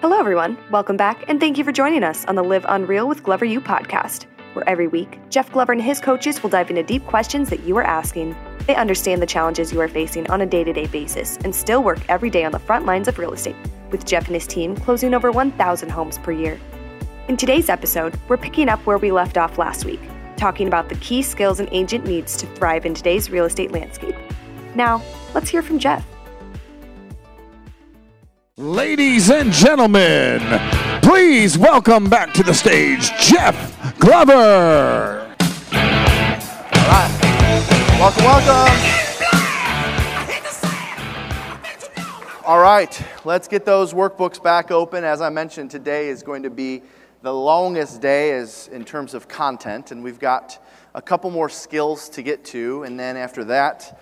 Hello, everyone. Welcome back, and thank you for joining us on the Live Unreal with Glover U podcast, where every week, Jeff Glover and his coaches will dive into deep questions that you are asking. They understand the challenges you are facing on a day to day basis and still work every day on the front lines of real estate, with Jeff and his team closing over 1,000 homes per year. In today's episode, we're picking up where we left off last week, talking about the key skills an agent needs to thrive in today's real estate landscape. Now, let's hear from Jeff. Ladies and gentlemen, please welcome back to the stage Jeff Glover. All right. Welcome, welcome. All right, let's get those workbooks back open. As I mentioned, today is going to be the longest day as in terms of content, and we've got a couple more skills to get to, and then after that,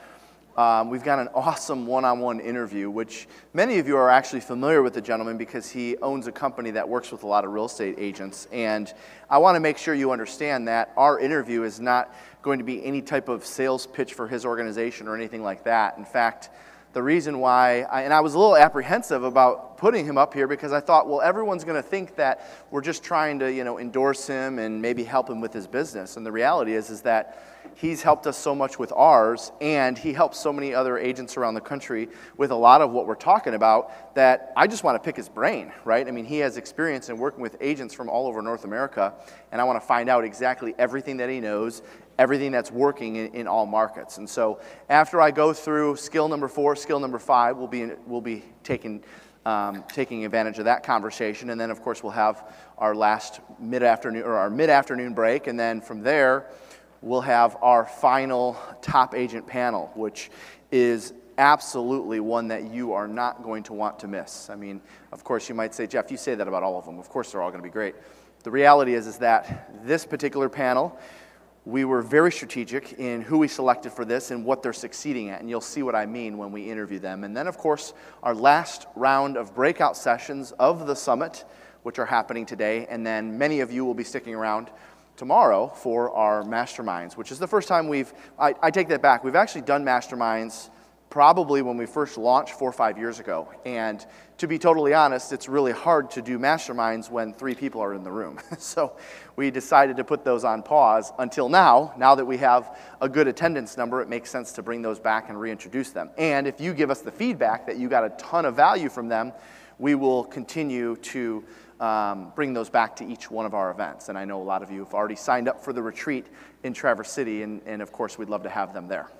um, we've got an awesome one on one interview, which many of you are actually familiar with the gentleman because he owns a company that works with a lot of real estate agents. And I want to make sure you understand that our interview is not going to be any type of sales pitch for his organization or anything like that. In fact, the reason why, I, and I was a little apprehensive about putting him up here because I thought, well, everyone's going to think that we're just trying to, you know, endorse him and maybe help him with his business. And the reality is, is that he's helped us so much with ours, and he helps so many other agents around the country with a lot of what we're talking about that I just want to pick his brain, right? I mean, he has experience in working with agents from all over North America, and I want to find out exactly everything that he knows, everything that's working in, in all markets. And so after I go through skill number four, skill number five, we'll be, in, we'll be taking. Um, taking advantage of that conversation, and then of course we'll have our last mid-afternoon or our mid-afternoon break, and then from there we'll have our final top agent panel, which is absolutely one that you are not going to want to miss. I mean, of course, you might say, Jeff, you say that about all of them. Of course, they're all going to be great. The reality is, is that this particular panel, we were very strategic in who we selected for this and what they're succeeding at, and you'll see what I mean when we interview them. And then, of course, our last round of breakout sessions of the summit, which are happening today, and then many of you will be sticking around tomorrow for our masterminds, which is the first time we've, I, I, take that back. We've actually done masterminds probably when we first launched four or five years ago. And to be totally honest, it's really hard to do masterminds when three people are in the room. so we decided to put those on pause until now. Now that we have a good attendance number, it makes sense to bring those back and reintroduce them. And if you give us the feedback that you got a ton of value from them, we will continue to um, bring those back to each one of our events. And I know a lot of you have already signed up for the retreat in Traverse City, and, and of course, we'd love to have them there.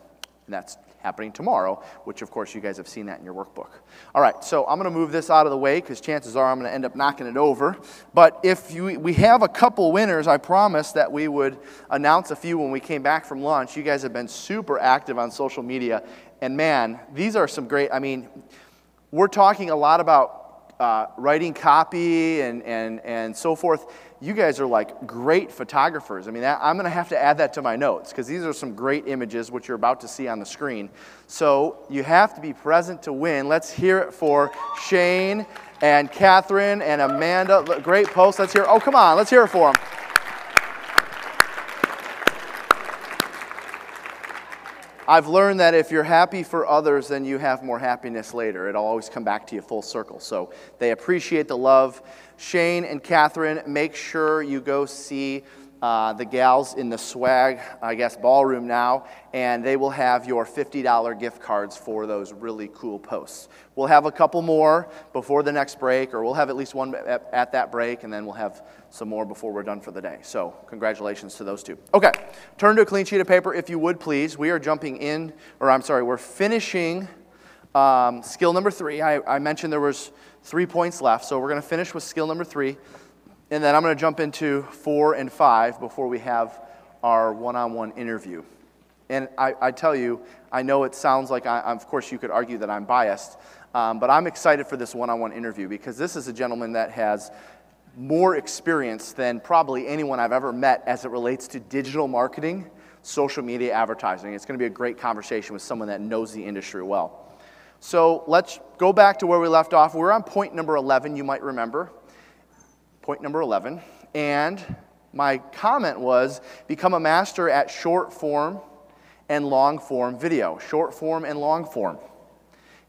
And that's happening tomorrow, which of course you guys have seen that in your workbook. All right, so I'm going to move this out of the way because chances are I'm going to end up knocking it over. But if you, we have a couple winners, I promised that we would announce a few when we came back from lunch. You guys have been super active on social media, and man, these are some great. I mean, we're talking a lot about uh, writing copy and, and, and so forth, you guys are like great photographers. I mean, I'm going to have to add that to my notes because these are some great images which you're about to see on the screen. So you have to be present to win. Let's hear it for Shane and Catherine and Amanda. Great post. Let's hear. Oh, come on. Let's hear it for them. I've learned that if you're happy for others, then you have more happiness later. It'll always come back to you full circle. So they appreciate the love. Shane and Catherine, make sure you go see uh, the gals in the swag, I guess, ballroom now, and they will have your $50 gift cards for those really cool posts. We'll have a couple more before the next break, or we'll have at least one at, at that break, and then we'll have some more before we're done for the day. So, congratulations to those two. Okay, turn to a clean sheet of paper if you would, please. We are jumping in, or I'm sorry, we're finishing um, skill number three. I, I mentioned there was three points left, so we're going to finish with skill number three. And then I'm going to jump into four and five before we have our one on one interview. And I, I, tell you, I know it sounds like, I, of course, you could argue that I'm biased, um, but I'm excited for this one on one interview because this is a gentleman that has more experience than probably anyone I've ever met as it relates to digital marketing, social media advertising. It's going to be a great conversation with someone that knows the industry well. So let's go back to where we left off. We're on point number 11, you might remember point number 11. And my comment was become a master at short form and long form video. Short form and long form.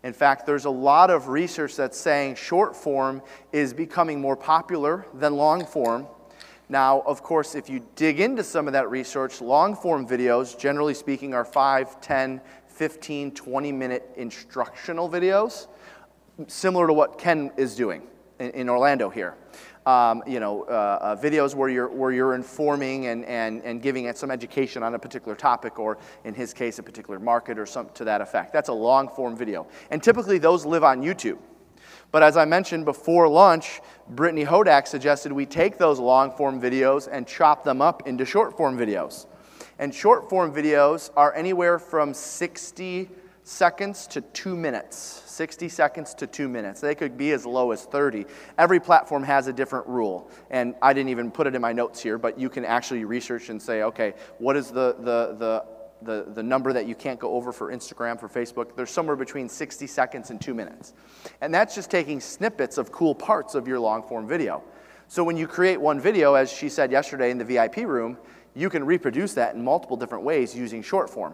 In fact, there's a lot of research that's saying short form is becoming more popular than long form. Now, of course, if you dig into some of that research, long form videos, generally speaking, are 5, 10, 15, 20 minute instructional videos, similar to what Ken is doing in, in Orlando here um, you know, uh, uh, videos where you're, where you're informing and, and, and giving some education on a particular topic, or in his case, a particular market or something to that effect. That's a long form video. And typically those live on YouTube. But as I mentioned before lunch, Brittany Hodak suggested we take those long form videos and chop them up into short form videos. And short form videos are anywhere from 60 seconds to two minutes. 60 seconds to two minutes. They could be as low as 30. Every platform has a different rule. And I didn't even put it in my notes here, but you can actually research and say, okay, what is the, the, the, the, the number that you can't go over for Instagram, for Facebook? There's somewhere between 60 seconds and two minutes. And that's just taking snippets of cool parts of your long form video. So when you create one video, as she said yesterday in the VIP room, you can reproduce that in multiple different ways using short form.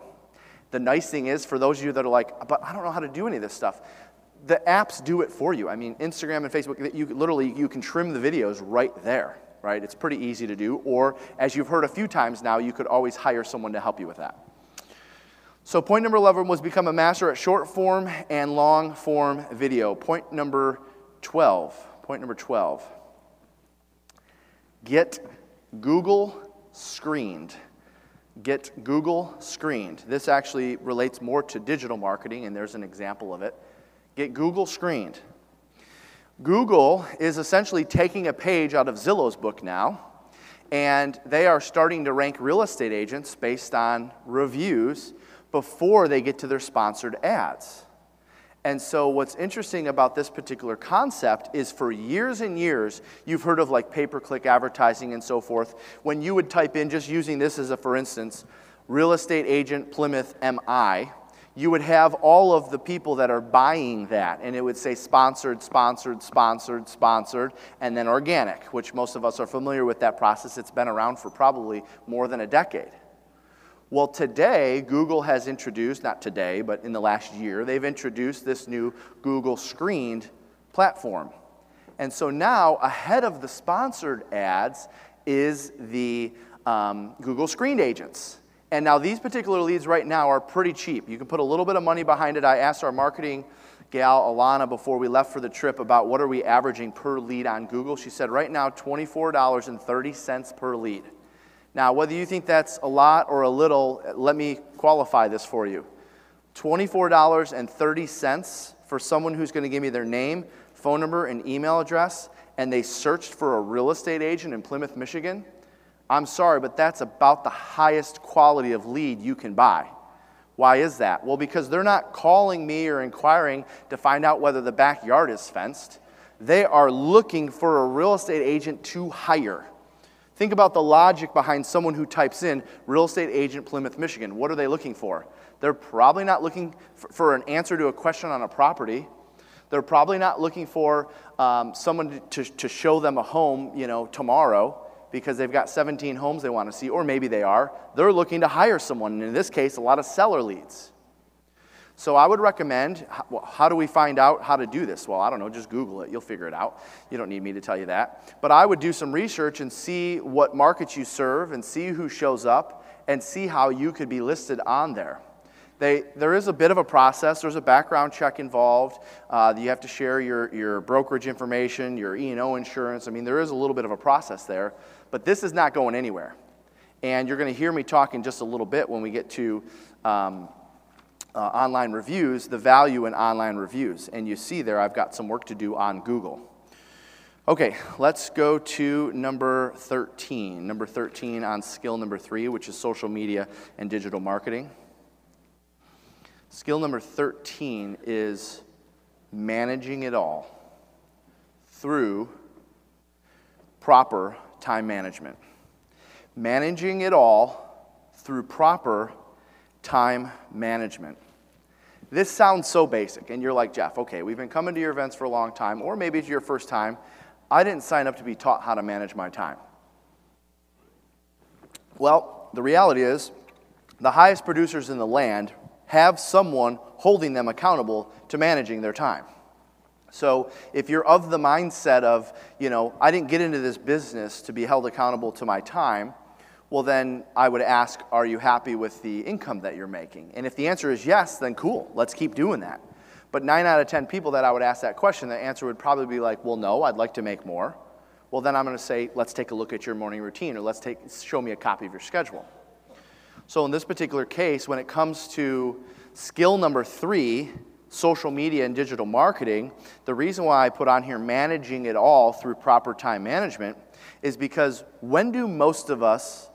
The nice thing is, for those of you that are like, but I don't know how to do any of this stuff, the apps do it for you. I mean, Instagram and Facebook, you literally you can trim the videos right there, right? It's pretty easy to do. Or as you've heard a few times now, you could always hire someone to help you with that. So point number 11 was become a master at short form and long form video. Point number 12. Point number 12. Get Google screened get Google screened. This actually relates more to digital marketing, and there's an example of it. Get Google screened. Google is essentially taking a page out of Zillow's book now, and they are starting to rank real estate agents based on reviews before they get to their sponsored ads. And so, what's interesting about this particular concept is for years and years, you've heard of like pay per click advertising and so forth. When you would type in, just using this as a for instance, real estate agent Plymouth MI, you would have all of the people that are buying that, and it would say sponsored, sponsored, sponsored, sponsored, and then organic, which most of us are familiar with that process. It's been around for probably more than a decade. Well, today, Google has introduced, not today, but in the last year, they've introduced this new Google screened platform. And so now, ahead of the sponsored ads, is the um, Google screened agents. And now, these particular leads right now are pretty cheap. You can put a little bit of money behind it. I asked our marketing gal, Alana, before we left for the trip about what are we averaging per lead on Google. She said right now, $24.30 per lead. Now, whether you think that's a lot or a little, let me qualify this for you. $24.30 for someone who's going to give me their name, phone number, and email address, and they searched for a real estate agent in Plymouth, Michigan. I'm sorry, but that's about the highest quality of lead you can buy. Why is that? Well, because they're not calling me or inquiring to find out whether the backyard is fenced. They are looking for a real estate agent to hire. Think about the logic behind someone who types in real estate agent Plymouth, Michigan. What are they looking for? They're probably not looking for, an answer to a question on a property. They're probably not looking for um, someone to, to show them a home, you know, tomorrow because they've got 17 homes they want to see, or maybe they are. They're looking to hire someone, and in this case, a lot of seller leads. So I would recommend, how do we find out how to do this? Well, I don't know, just Google it. You'll figure it out. You don't need me to tell you that. But I would do some research and see what markets you serve and see who shows up and see how you could be listed on there. They, there is a bit of a process. There's a background check involved. Uh, you have to share your, your brokerage information, your E&O insurance. I mean, there is a little bit of a process there. But this is not going anywhere. And you're going to hear me talk in just a little bit when we get to um, uh, online reviews, the value in online reviews. And you see there, I've got some work to do on Google. Okay, let's go to number 13. Number 13 on skill number three, which is social media and digital marketing. Skill number 13 is managing it all through proper time management. Managing it all through proper time management. This sounds so basic, and you're like, Jeff, okay, we've been coming to your events for a long time, or maybe it's your first time. I didn't sign up to be taught how to manage my time. Well, the reality is, the highest producers in the land have someone holding them accountable to managing their time. So if you're of the mindset of, you know, I didn't get into this business to be held accountable to my time, well, then I would ask, are you happy with the income that you're making? And if the answer is yes, then cool, let's keep doing that. But nine out of 10 people that I would ask that question, the answer would probably be like, well, no, I'd like to make more. Well, then I'm going to say, let's take a look at your morning routine or let's take, show me a copy of your schedule. So in this particular case, when it comes to skill number three, social media and digital marketing, the reason why I put on here managing it all through proper time management is because when do most of us,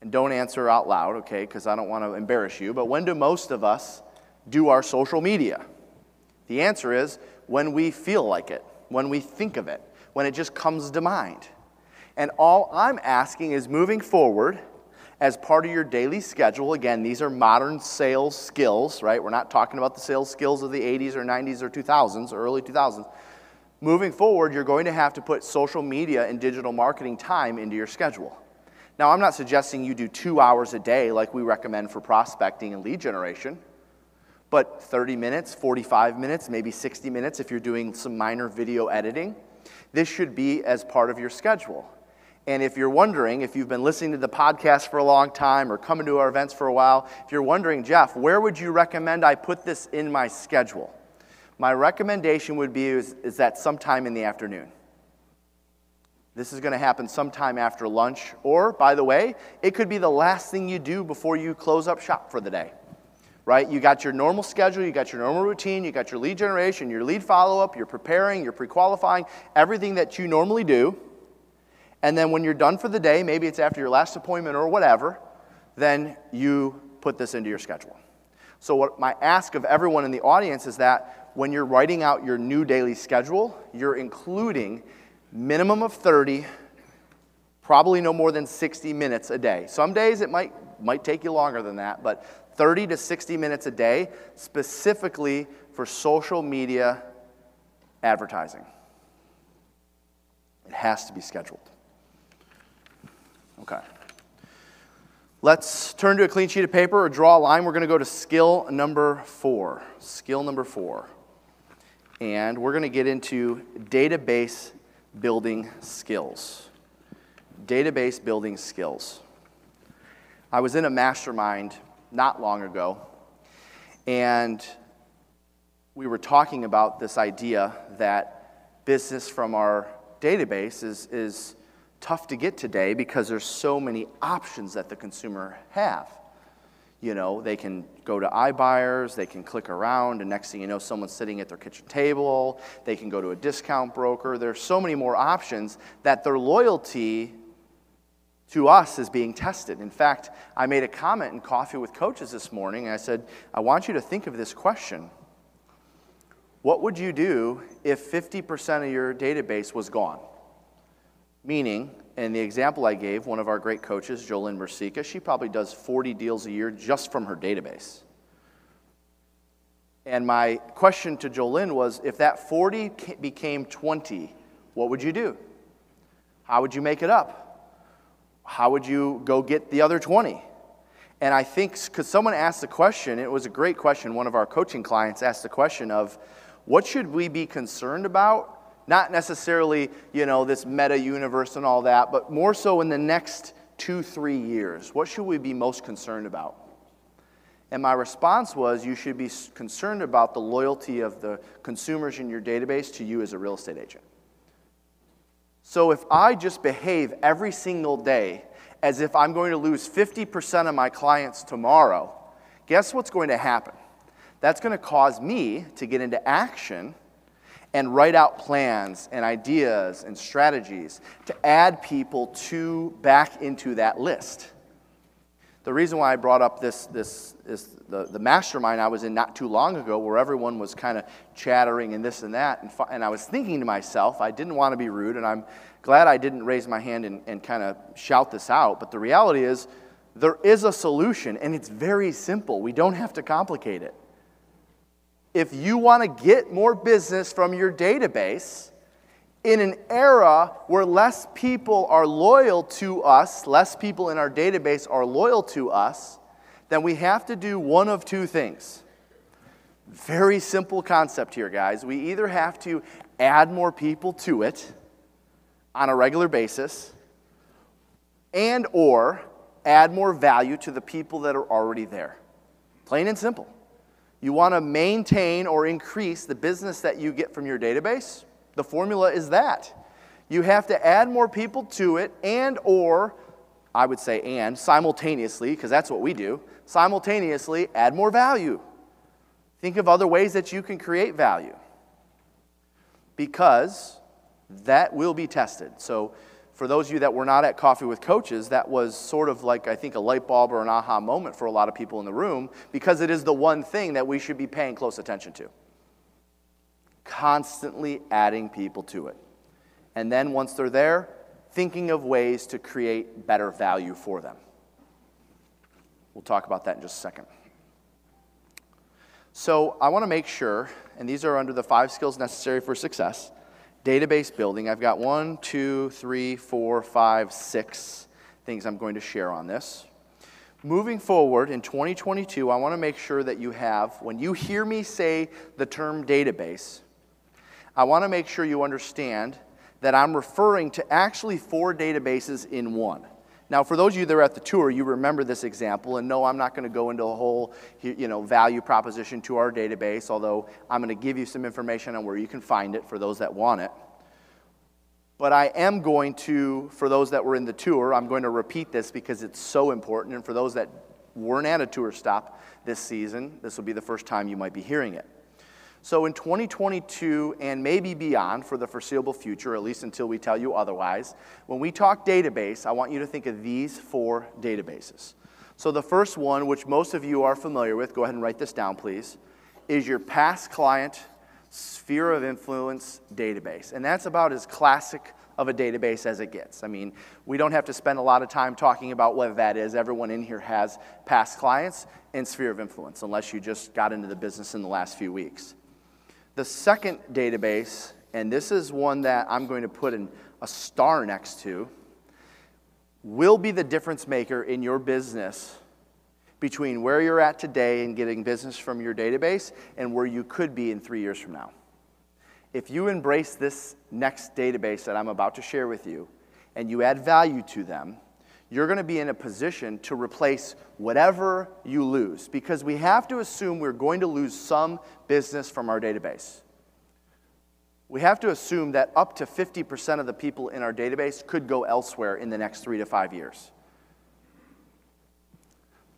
and don't answer out loud, okay, because I don't want to embarrass you, but when do most of us do our social media? The answer is when we feel like it, when we think of it, when it just comes to mind. And all I'm asking is moving forward as part of your daily schedule. Again, these are modern sales skills, right? We're not talking about the sales skills of the 80s or 90s or 2000s or early 2000s. Moving forward, you're going to have to put social media and digital marketing time into your schedule. Now, I'm not suggesting you do two hours a day like we recommend for prospecting and lead generation, but 30 minutes, 45 minutes, maybe 60 minutes if you're doing some minor video editing. This should be as part of your schedule. And if you're wondering, if you've been listening to the podcast for a long time or coming to our events for a while, if you're wondering, Jeff, where would you recommend I put this in my schedule? My recommendation would be is, is that sometime in the afternoon. This is going to happen sometime after lunch, or by the way, it could be the last thing you do before you close up shop for the day. Right? You got your normal schedule, you got your normal routine, you got your lead generation, your lead follow up, you're preparing, you're pre qualifying, everything that you normally do. And then when you're done for the day, maybe it's after your last appointment or whatever, then you put this into your schedule. So, what my ask of everyone in the audience is that when you're writing out your new daily schedule, you're including minimum of 30, probably no more than 60 minutes a day. Some days it might, might take you longer than that, but 30 to 60 minutes a day specifically for social media advertising. It has to be scheduled. Okay. Let's turn to a clean sheet of paper or draw a line. We're going to go to skill number four. Skill number four. And we're going to get into database building skills. Database building skills. I was in a mastermind not long ago, and we were talking about this idea that business from our database is, is tough to get today because there's so many options that the consumer have. You know, they can go to iBuyers, they can click around, and next thing you know, someone's sitting at their kitchen table. They can go to a discount broker. There's so many more options that their loyalty to us is being tested. In fact, I made a comment in Coffee with Coaches this morning. I said, I want you to think of this question What would you do if 50% of your database was gone? Meaning, in the example I gave, one of our great coaches, Jolyn Mercika, she probably does 40 deals a year just from her database. And my question to Jolyn was if that 40 became 20, what would you do? How would you make it up? How would you go get the other 20? And I think because someone asked the question, it was a great question. One of our coaching clients asked the question of what should we be concerned about not necessarily, you know, this meta universe and all that, but more so in the next two, three years. What should we be most concerned about? And my response was you should be concerned about the loyalty of the consumers in your database to you as a real estate agent. So if I just behave every single day as if I'm going to lose 50% of my clients tomorrow, guess what's going to happen? That's going to cause me to get into action and write out plans and ideas and strategies to add people to back into that list. The reason why I brought up this, this is the, the mastermind I was in not too long ago, where everyone was kind of chattering and this and that, and, and I was thinking to myself, I didn't want to be rude, and I'm glad I didn't raise my hand and, and kind of shout this out, but the reality is, there is a solution, and it's very simple. We don't have to complicate it if you want to get more business from your database, in an era where less people are loyal to us, less people in our database are loyal to us, then we have to do one of two things. Very simple concept here, guys. We either have to add more people to it on a regular basis and or add more value to the people that are already there. Plain and simple. You want to maintain or increase the business that you get from your database? The formula is that. You have to add more people to it and or I would say and simultaneously because that's what we do, simultaneously add more value. Think of other ways that you can create value. Because that will be tested. So for those of you that were not at Coffee with Coaches, that was sort of like, I think, a light bulb or an aha moment for a lot of people in the room because it is the one thing that we should be paying close attention to. Constantly adding people to it. And then once they're there, thinking of ways to create better value for them. We'll talk about that in just a second. So I want to make sure, and these are under the five skills necessary for success database building. I've got one, two, three, four, five, six things I'm going to share on this. Moving forward in 2022, I want to make sure that you have, when you hear me say the term database, I want to make sure you understand that I'm referring to actually four databases in one. Now, for those of you that are at the tour, you remember this example, and no, I'm not going to go into a whole you know, value proposition to our database, although I'm going to give you some information on where you can find it for those that want it. But I am going to, for those that were in the tour, I'm going to repeat this because it's so important. And for those that weren't at a tour stop this season, this will be the first time you might be hearing it. So in 2022 and maybe beyond for the foreseeable future, at least until we tell you otherwise, when we talk database, I want you to think of these four databases. So the first one, which most of you are familiar with, go ahead and write this down, please, is your past client sphere of influence database. And that's about as classic of a database as it gets. I mean, we don't have to spend a lot of time talking about what that is. Everyone in here has past clients and sphere of influence, unless you just got into the business in the last few weeks. The second database, and this is one that I'm going to put in a star next to, will be the difference maker in your business between where you're at today and getting business from your database and where you could be in three years from now. If you embrace this next database that I'm about to share with you and you add value to them, you're going to be in a position to replace whatever you lose because we have to assume we're going to lose some business from our database. We have to assume that up to 50% of the people in our database could go elsewhere in the next three to five years.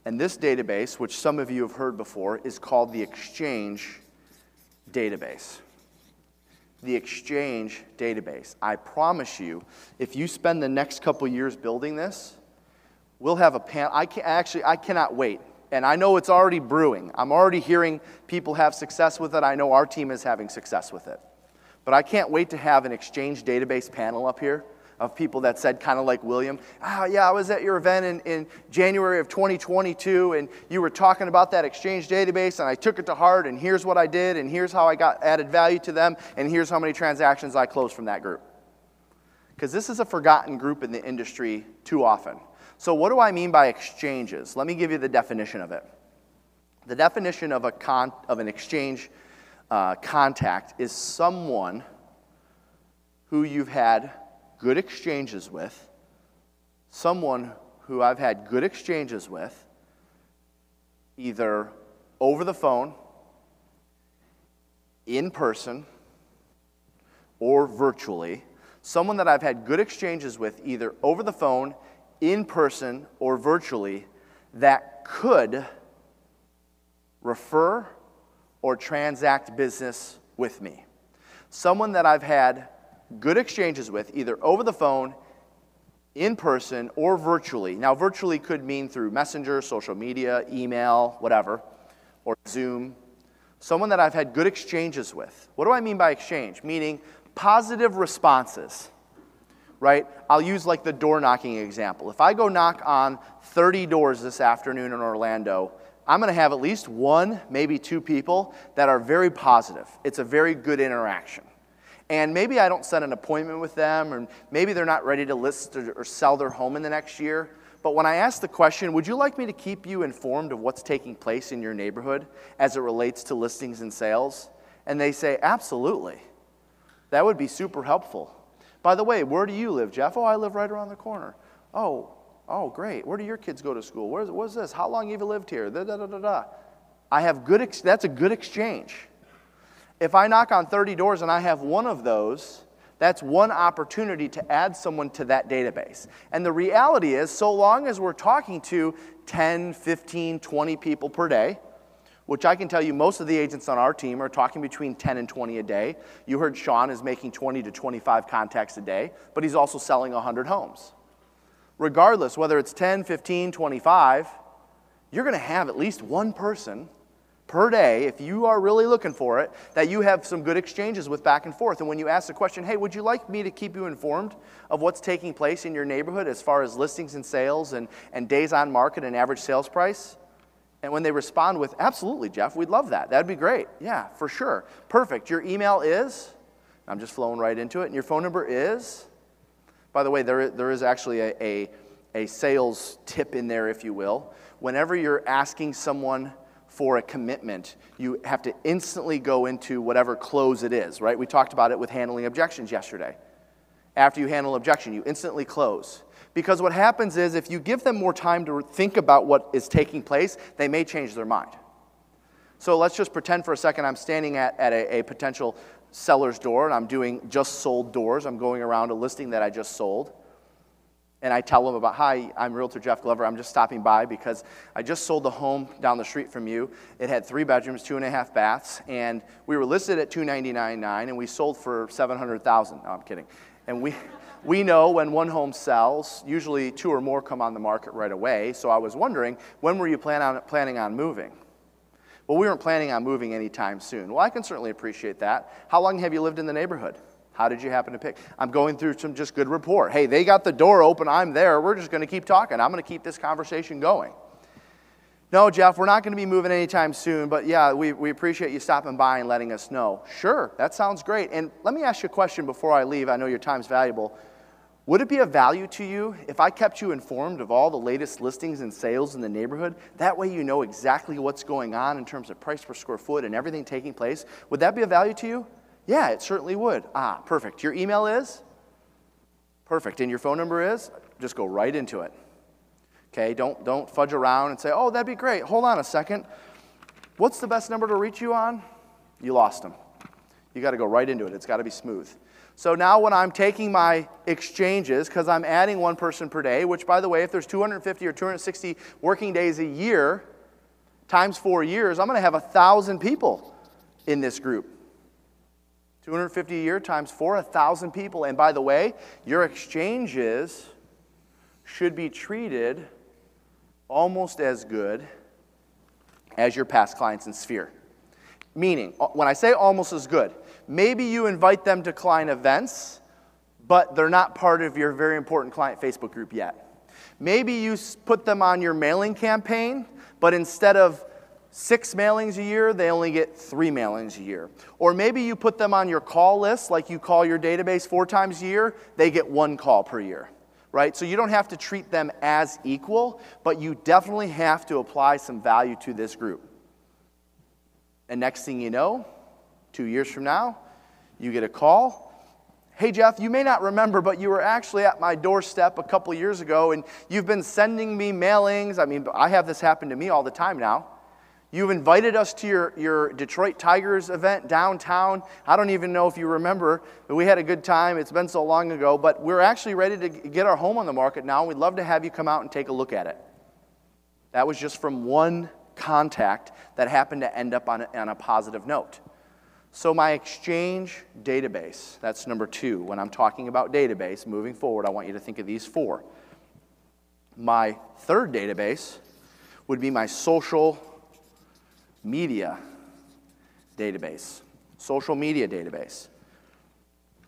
And this database, which some of you have heard before, is called the Exchange Database. The Exchange Database. I promise you, if you spend the next couple years building this, We'll have a panel. I can actually I cannot wait. And I know it's already brewing. I'm already hearing people have success with it. I know our team is having success with it. But I can't wait to have an exchange database panel up here of people that said, kind of like William, oh, yeah, I was at your event in, in January of 2022, and you were talking about that exchange database, and I took it to heart, and here's what I did, and here's how I got added value to them, and here's how many transactions I closed from that group. Because this is a forgotten group in the industry too often. So, what do I mean by exchanges? Let me give you the definition of it. The definition of, a con- of an exchange uh, contact is someone who you've had good exchanges with, someone who I've had good exchanges with, either over the phone, in person, or virtually. Someone that I've had good exchanges with, either over the phone, in person or virtually that could refer or transact business with me. Someone that I've had good exchanges with, either over the phone, in person, or virtually. Now, virtually could mean through Messenger, social media, email, whatever, or Zoom. Someone that I've had good exchanges with. What do I mean by exchange? Meaning positive responses right? I'll use like the door knocking example. If I go knock on 30 doors this afternoon in Orlando, I'm going to have at least one, maybe two people that are very positive. It's a very good interaction. And maybe I don't set an appointment with them, or maybe they're not ready to list or, sell their home in the next year. But when I ask the question, would you like me to keep you informed of what's taking place in your neighborhood as it relates to listings and sales? And they say, absolutely. That would be super helpful. By the way, where do you live, Jeff? Oh, I live right around the corner. Oh, oh, great. Where do your kids go to school? Where's, what's this? How long have you lived here? Da, da, da, da, da. I have good, ex- that's a good exchange. If I knock on 30 doors and I have one of those, that's one opportunity to add someone to that database. And the reality is, so long as we're talking to 10, 15, 20 people per day, which I can tell you most of the agents on our team are talking between 10 and 20 a day. You heard Sean is making 20 to 25 contacts a day, but he's also selling 100 homes. Regardless, whether it's 10, 15, 25, you're going to have at least one person per day, if you are really looking for it, that you have some good exchanges with back and forth. And when you ask the question, hey, would you like me to keep you informed of what's taking place in your neighborhood as far as listings and sales and, and days on market and average sales price? And when they respond with, absolutely, Jeff, we'd love that. That'd be great. Yeah, for sure. Perfect. Your email is, I'm just flowing right into it, and your phone number is, by the way, there, there is actually a, a, a sales tip in there, if you will. Whenever you're asking someone for a commitment, you have to instantly go into whatever close it is, right? We talked about it with handling objections yesterday. After you handle objection, you instantly close. Because what happens is if you give them more time to think about what is taking place, they may change their mind. So let's just pretend for a second I'm standing at, at a, a potential seller's door and I'm doing just sold doors. I'm going around a listing that I just sold and I tell them about, hi, I'm Realtor Jeff Glover. I'm just stopping by because I just sold the home down the street from you. It had three bedrooms, two and a half baths, and we were listed at 299.9, and we sold for 700,000. No, I'm kidding. And we, we know when one home sells, usually two or more come on the market right away. So I was wondering, when were you plan on, planning on moving? Well, we weren't planning on moving anytime soon. Well, I can certainly appreciate that. How long have you lived in the neighborhood? How did you happen to pick? I'm going through some just good rapport. Hey, they got the door open. I'm there. We're just going to keep talking. I'm going to keep this conversation going. No, Jeff, we're not going to be moving anytime soon, but yeah, we, we appreciate you stopping by and letting us know. Sure, that sounds great. And let me ask you a question before I leave. I know your time's valuable. Would it be of value to you if I kept you informed of all the latest listings and sales in the neighborhood? That way you know exactly what's going on in terms of price per square foot and everything taking place. Would that be of value to you? Yeah, it certainly would. Ah, perfect. Your email is? Perfect. And your phone number is? Just go right into it. Okay, don't, don't fudge around and say, oh, that'd be great. Hold on a second. What's the best number to reach you on? You lost them. You got to go right into it. It's got to be smooth. So now when I'm taking my exchanges, because I'm adding one person per day, which by the way, if there's 250 or 260 working days a year, times four years, I'm going to have a thousand people in this group. 250 a year times four, a thousand people. And by the way, your exchanges should be treated almost as good as your past clients in Sphere. Meaning, when I say almost as good, maybe you invite them to client events, but they're not part of your very important client Facebook group yet. Maybe you put them on your mailing campaign, but instead of six mailings a year, they only get three mailings a year. Or maybe you put them on your call list, like you call your database four times a year, they get one call per year, right? So you don't have to treat them as equal, but you definitely have to apply some value to this group. And next thing you know, two years from now, you get a call. Hey, Jeff, you may not remember, but you were actually at my doorstep a couple years ago, and you've been sending me mailings. I mean, I have this happen to me all the time now You've invited us to your, your Detroit Tigers event downtown. I don't even know if you remember, but we had a good time. It's been so long ago, but we're actually ready to get our home on the market now. We'd love to have you come out and take a look at it. That was just from one contact that happened to end up on a, on a positive note. So, my exchange database, that's number two. When I'm talking about database, moving forward, I want you to think of these four. My third database would be my social media database, social media database.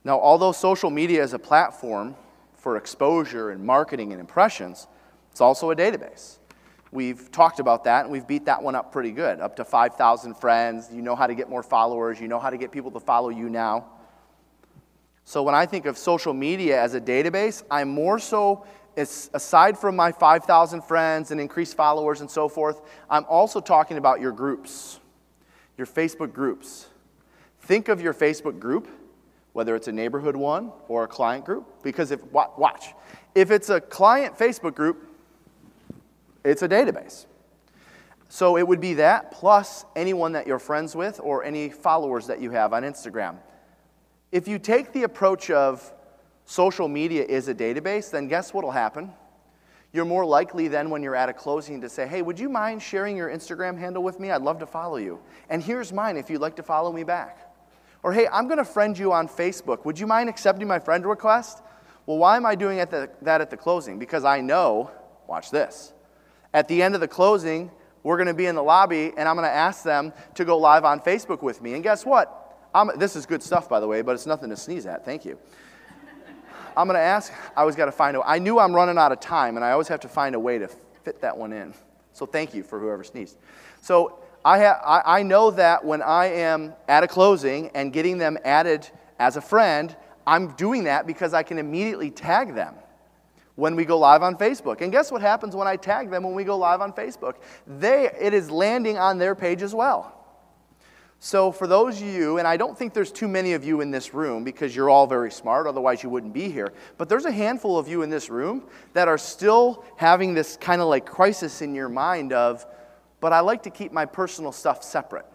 Now, although social media is a platform for exposure and marketing and impressions, it's also a database. We've talked about that and we've beat that one up pretty good. Up to 5,000 friends. You know how to get more followers. You know how to get people to follow you now. So when I think of social media as a database, I'm more so aside from my 5,000 friends and increased followers and so forth, I'm also talking about your groups, your Facebook groups. Think of your Facebook group, whether it's a neighborhood one or a client group, because if, watch, if it's a client Facebook group, it's a database. So it would be that plus anyone that you're friends with or any followers that you have on Instagram. If you take the approach of social media is a database, then guess what will happen? You're more likely then when you're at a closing to say, hey, would you mind sharing your Instagram handle with me? I'd love to follow you. And here's mine if you'd like to follow me back. Or hey, I'm going to friend you on Facebook. Would you mind accepting my friend request? Well, why am I doing that at the closing? Because I know, watch this, at the end of the closing, we're going to be in the lobby and I'm going to ask them to go live on Facebook with me. And guess what? I'm, this is good stuff, by the way, but it's nothing to sneeze at. Thank you. I'm going to ask, I always got to find a, I knew I'm running out of time, and I always have to find a way to fit that one in. So thank you for whoever sneezed. So I, ha, I, I know that when I am at a closing and getting them added as a friend, I'm doing that because I can immediately tag them when we go live on Facebook. And guess what happens when I tag them when we go live on Facebook? They, it is landing on their page as well. So, for those of you, and I don't think there's too many of you in this room because you're all very smart, otherwise, you wouldn't be here. But there's a handful of you in this room that are still having this kind of like crisis in your mind of, but I like to keep my personal stuff separate.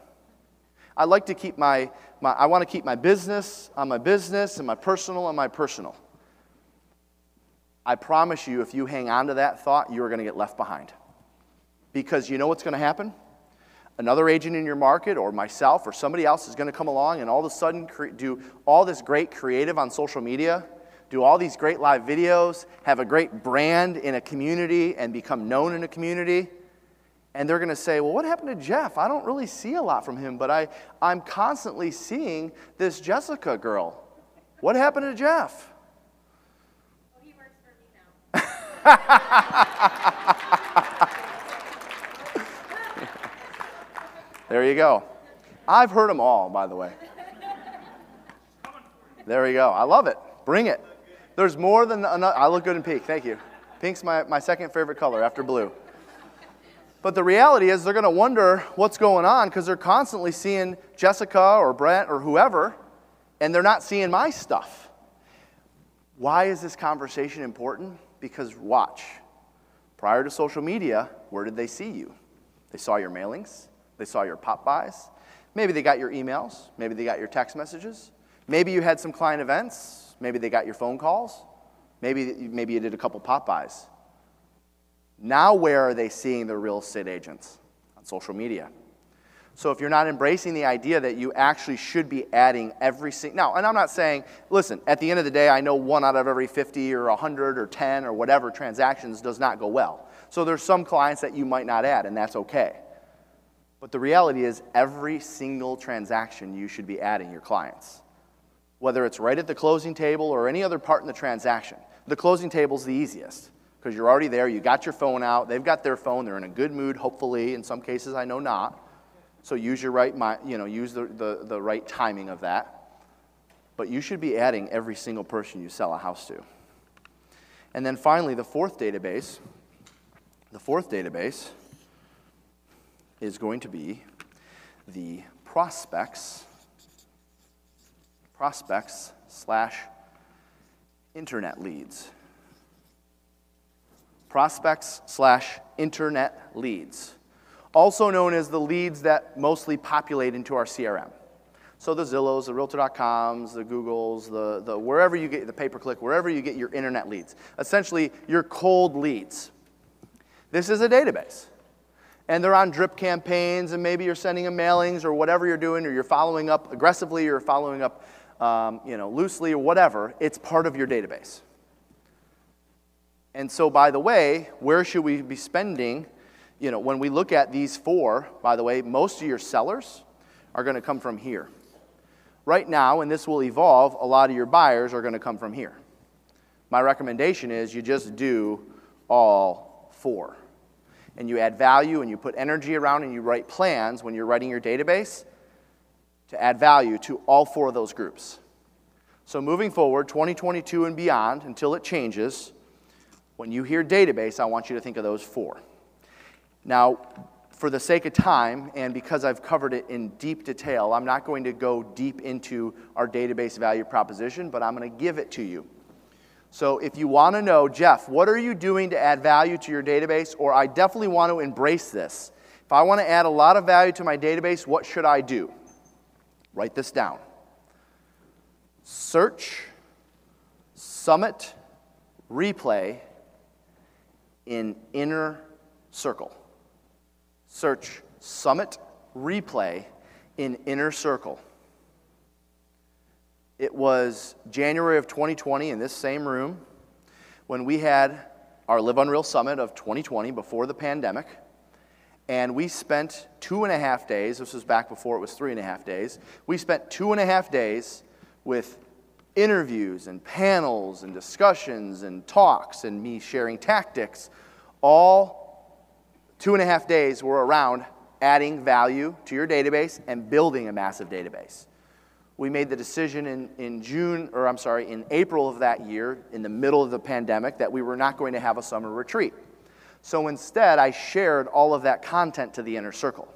I like to keep my, my I want to keep my business on my business and my personal on my personal. I promise you, if you hang on to that thought, you're going to get left behind. Because you know what's going to happen? another agent in your market or myself or somebody else is going to come along and all of a sudden cre- do all this great creative on social media, do all these great live videos, have a great brand in a community and become known in a community. And they're going to say, Well, what happened to Jeff? I don't really see a lot from him, but I, I'm constantly seeing this Jessica girl. What happened to Jeff? Oh, he works for me now. There you go. I've heard them all, by the way. There you go. I love it. Bring it. There's more than enough. I look good in pink. Thank you. Pink's my, my second favorite color after blue. But the reality is, they're going to wonder what's going on because they're constantly seeing Jessica or Brent or whoever, and they're not seeing my stuff. Why is this conversation important? Because watch. Prior to social media, where did they see you? They saw your mailings, they saw your pop-bys. Maybe they got your emails. Maybe they got your text messages. Maybe you had some client events. Maybe they got your phone calls. Maybe, maybe you did a couple pop-bys. Now, where are they seeing the real estate agents? On social media. So if you're not embracing the idea that you actually should be adding every single now, and I'm not saying, listen, at the end of the day, I know one out of every 50 or 100 or 10 or whatever transactions does not go well. So there's some clients that you might not add, and that's okay. But the reality is, every single transaction you should be adding your clients, whether it's right at the closing table or any other part in the transaction. The closing table is the easiest because you're already there, you got your phone out, they've got their phone, they're in a good mood, hopefully. In some cases, I know not. So use your right, you know, use the, the, the right timing of that. But you should be adding every single person you sell a house to. And then finally, the fourth database. The fourth database is going to be the prospects, prospects slash internet leads. Prospects slash internet leads, also known as the leads that mostly populate into our CRM. So the Zillows, the Realtor.coms, the Googles, the, the wherever you get the pay-per-click, wherever you get your internet leads. Essentially, your cold leads. This is a database and they're on drip campaigns, and maybe you're sending them mailings or whatever you're doing, or you're following up aggressively or following up um, you know, loosely or whatever, it's part of your database. And so, by the way, where should we be spending? You know, when we look at these four, by the way, most of your sellers are going to come from here. Right now, and this will evolve, a lot of your buyers are going to come from here. My recommendation is you just do all four and you add value and you put energy around and you write plans when you're writing your database to add value to all four of those groups. So, moving forward, 2022 and beyond, until it changes, When you hear database, I want you to think of those four. Now, for the sake of time, and because I've covered it in deep detail, I'm not going to go deep into our database value proposition, but I'm going to give it to you. So if you want to know, Jeff, what are you doing to add value to your database? Or I definitely want to embrace this. If I want to add a lot of value to my database, what should I do? Write this down. Search, summit, replay in inner circle. Search summit, replay in inner circle. It was January of 2020 in this same room when we had our Live Unreal Summit of 2020 before the pandemic. And we spent two and a half days, this was back before it was three and a half days. We spent two and a half days with interviews and panels and discussions and talks and me sharing tactics. All two and a half days were around adding value to your database and building a massive database we made the decision in, in June, or I'm sorry, in April of that year, in the middle of the pandemic, that we were not going to have a summer retreat. So instead, I shared all of that content to the inner circle.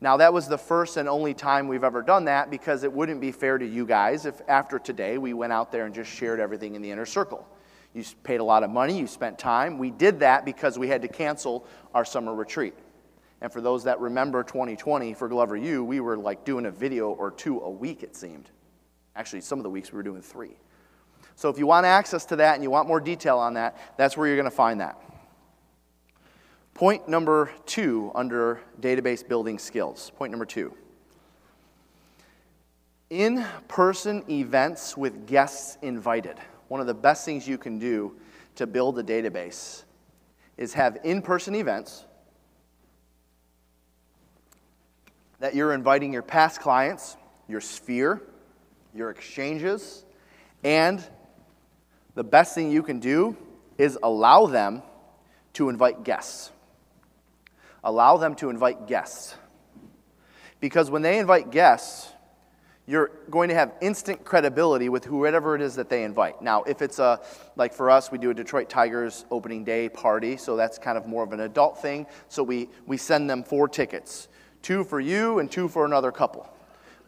Now, that was the first and only time we've ever done that because it wouldn't be fair to you guys if after today we went out there and just shared everything in the inner circle. You paid a lot of money, you spent time. We did that because we had to cancel our summer retreat. And for those that remember 2020 for Glover U, we were like doing a video or two a week, it seemed. Actually, some of the weeks we were doing three. So if you want access to that and you want more detail on that, that's where you're going to find that. Point number two under database building skills. Point number two. In person events with guests invited. One of the best things you can do to build a database is have in person events that you're inviting your past clients, your sphere, your exchanges, and the best thing you can do is allow them to invite guests. Allow them to invite guests. Because when they invite guests, you're going to have instant credibility with whoever it is that they invite. Now, if it's a, like for us, we do a Detroit Tigers opening day party, so that's kind of more of an adult thing. So we, we send them four tickets two for you and two for another couple.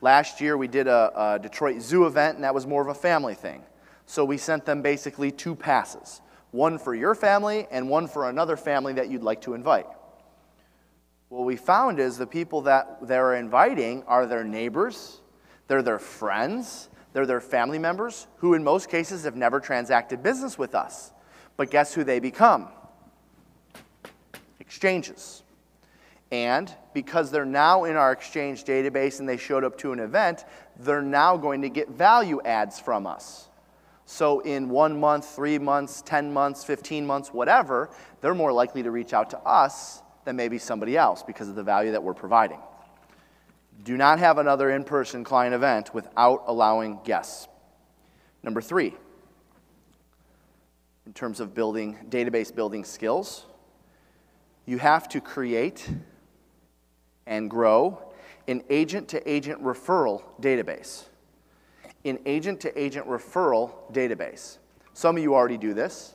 Last year we did a, a, Detroit Zoo event, and that was more of a family thing. So we sent them basically two passes one for your family and one for another family that you'd like to invite. What we found is the people that they're inviting are their neighbors, they're their friends, they're their family members who, in most cases, have never transacted business with us. But guess who they become? Exchanges. And because they're now in our exchange database and they showed up to an event, they're now going to get value adds from us. So, in one month, three months, 10 months, 15 months, whatever, they're more likely to reach out to us than maybe somebody else because of the value that we're providing. Do not have another in person client event without allowing guests. Number three, in terms of building database building skills, you have to create and grow an agent to agent referral database. An agent to agent referral database. Some of you already do this.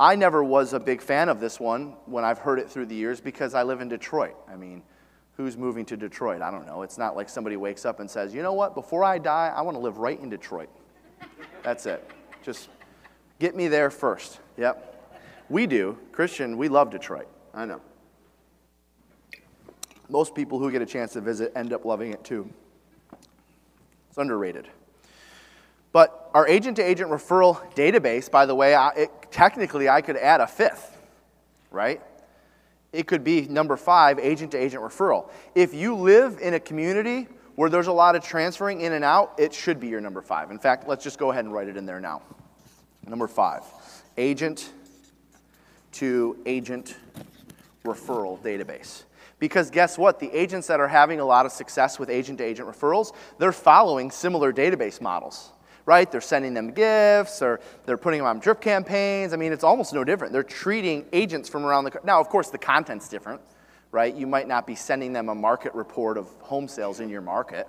I never was a big fan of this one when I've heard it through the years because I live in Detroit. I mean, who's moving to Detroit? I don't know. It's not like somebody wakes up and says, you know what, before I die, I want to live right in Detroit. That's it. Just get me there first. Yep. We do. Christian, we love Detroit. I know most people who get a chance to visit end up loving it too. It's underrated. But our agent to agent referral database, by the way, I, it, technically I could add a fifth, right? It could be number five, agent to agent referral. If you live in a community where there's a lot of transferring in and out, it should be your number five. In fact, let's just go ahead and write it in there now. Number five, agent to agent referral database. Because guess what? The agents that are having a lot of success with agent to agent referrals, they're following similar database models, right? They're sending them gifts or they're putting them on drip campaigns. I mean, it's almost no different. They're treating agents from around the Now, of course, the content's different, right? You might not be sending them a market report of home sales in your market.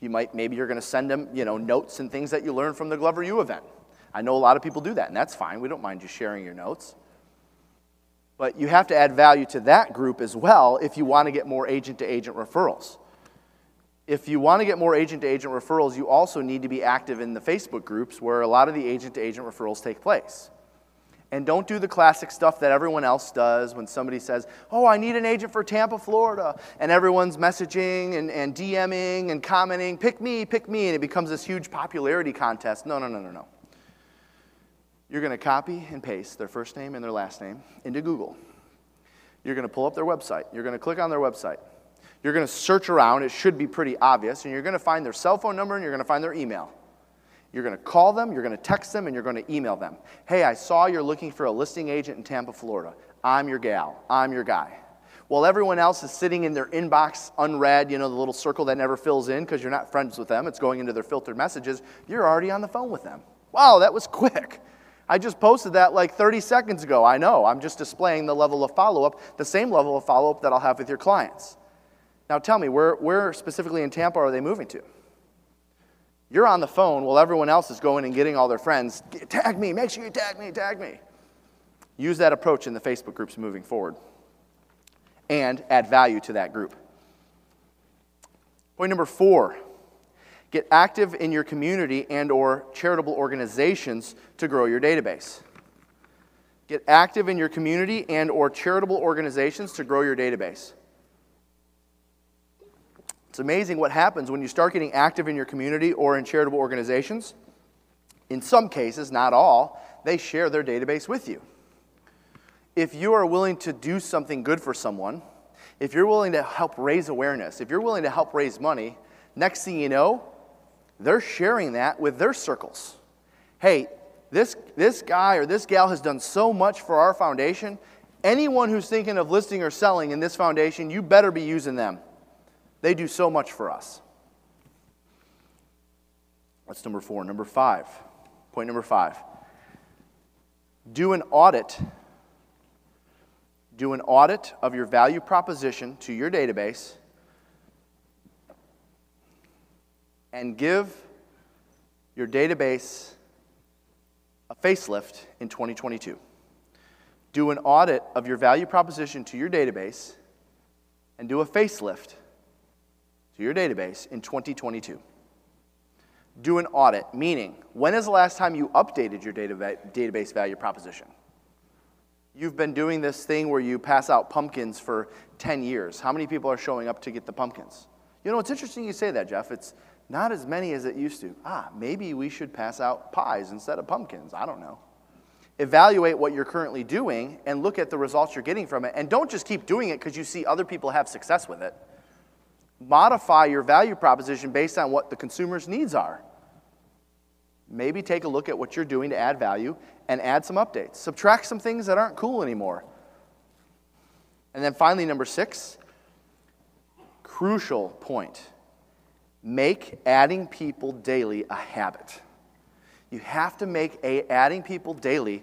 You might, maybe you're going to send them, you know, notes and things that you learned from the Glover U event. I know a lot of people do that, and that's fine. We don't mind you sharing your notes. But you have to add value to that group as well if you want to get more agent to agent referrals. If you want to get more agent to agent referrals, you also need to be active in the Facebook groups where a lot of the agent to agent referrals take place. And don't do the classic stuff that everyone else does when somebody says, Oh, I need an agent for Tampa, Florida. And everyone's messaging and, and DMing and commenting, Pick me, pick me. And it becomes this huge popularity contest. No, no, no, no, no. You're going to copy and paste their first name and their last name into Google. You're going to pull up their website. You're going to click on their website. You're going to search around. It should be pretty obvious. And you're going to find their cell phone number and you're going to find their email. You're going to call them, you're going to text them, and you're going to email them. Hey, I saw you're looking for a listing agent in Tampa, Florida. I'm your gal. I'm your guy. While everyone else is sitting in their inbox unread, you know, the little circle that never fills in because you're not friends with them, it's going into their filtered messages, you're already on the phone with them. Wow, that was quick. I just posted that like 30 seconds ago. I know. I'm just displaying the level of follow up, the same level of follow up that I'll have with your clients. Now tell me, where, where specifically in Tampa are they moving to? You're on the phone while everyone else is going and getting all their friends. Tag me, make sure you tag me, tag me. Use that approach in the Facebook groups moving forward and add value to that group. Point number four get active in your community and or charitable organizations to grow your database get active in your community and or charitable organizations to grow your database it's amazing what happens when you start getting active in your community or in charitable organizations. In some cases, not all, they share their database with you. If you are willing to do something good for someone, if you're willing to help raise awareness, if you're willing to help raise money, next thing you know, they're sharing that with their circles. Hey, this, this guy or this gal has done so much for our foundation. Anyone who's thinking of listing or selling in this foundation, you better be using them. They do so much for us. That's number four. Number five, point number five do an audit. Do an audit of your value proposition to your database and give your database a facelift in 2022. Do an audit of your value proposition to your database and do a facelift your database in 2022. Do an audit, meaning, when is the last time you updated your database value proposition? You've been doing this thing where you pass out pumpkins for 10 years. How many people are showing up to get the pumpkins? You know, it's interesting you say that, Jeff. It's not as many as it used to. Ah, maybe we should pass out pies instead of pumpkins. I don't know. Evaluate what you're currently doing and look at the results you're getting from it. And don't just keep doing it because you see other people have success with it modify your value proposition based on what the consumer's needs are. Maybe take a look at what you're doing to add value and add some updates. Subtract some things that aren't cool anymore. And then finally, number six, crucial point make adding people daily a habit. You have to make a, adding people daily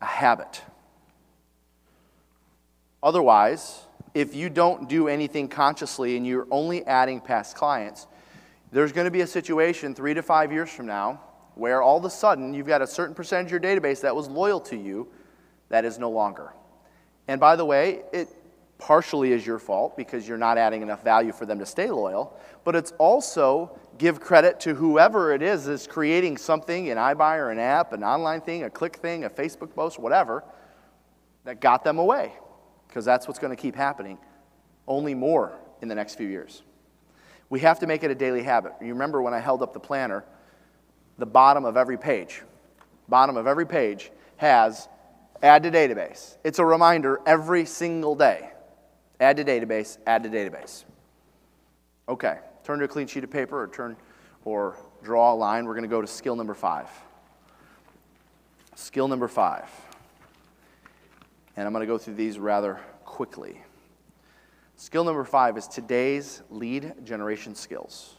a habit. Otherwise, if you don't do anything consciously and you're only adding past clients, there's going to be a situation three to five years from now where all of a sudden you've got a certain percentage of your database that was loyal to you that is no longer. And by the way, it partially is your fault because you're not adding enough value for them to stay loyal, but it's also give credit to whoever it is that's creating something, an iBuyer, an app, an online thing, a click thing, a Facebook post, whatever, that got them away because that's what's going to keep happening, only more in the next few years. We have to make it a daily habit. You remember when I held up the planner, the bottom of every page, bottom of every page has add to database. It's a reminder every single day. Add to database, add to database. Okay, turn to a clean sheet of paper or turn or draw a line. We're going to go to skill number five. Skill number five. And I'm going to go through these rather quickly. Skill number five is today's lead generation skills.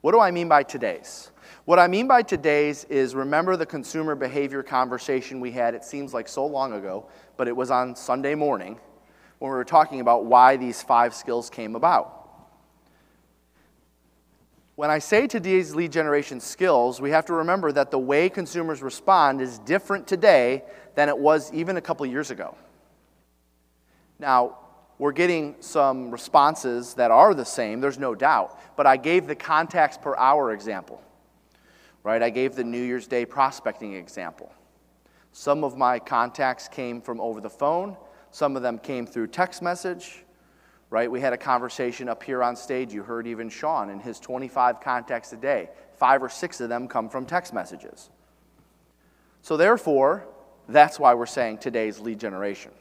What do I mean by today's? What I mean by today's is remember the consumer behavior conversation we had, it seems like so long ago, but it was on Sunday morning when we were talking about why these five skills came about. When I say today's lead generation skills, we have to remember that the way consumers respond is different today than it was even a couple years ago. Now, we're getting some responses that are the same, there's no doubt, but I gave the contacts per hour example, right? I gave the New Year's Day prospecting example. Some of my contacts came from over the phone, some of them came through text message, right? We had a conversation up here on stage. You heard even Sean in his 25 contacts a day. Five or six of them come from text messages. So, therefore, that's why we're saying today's lead generation.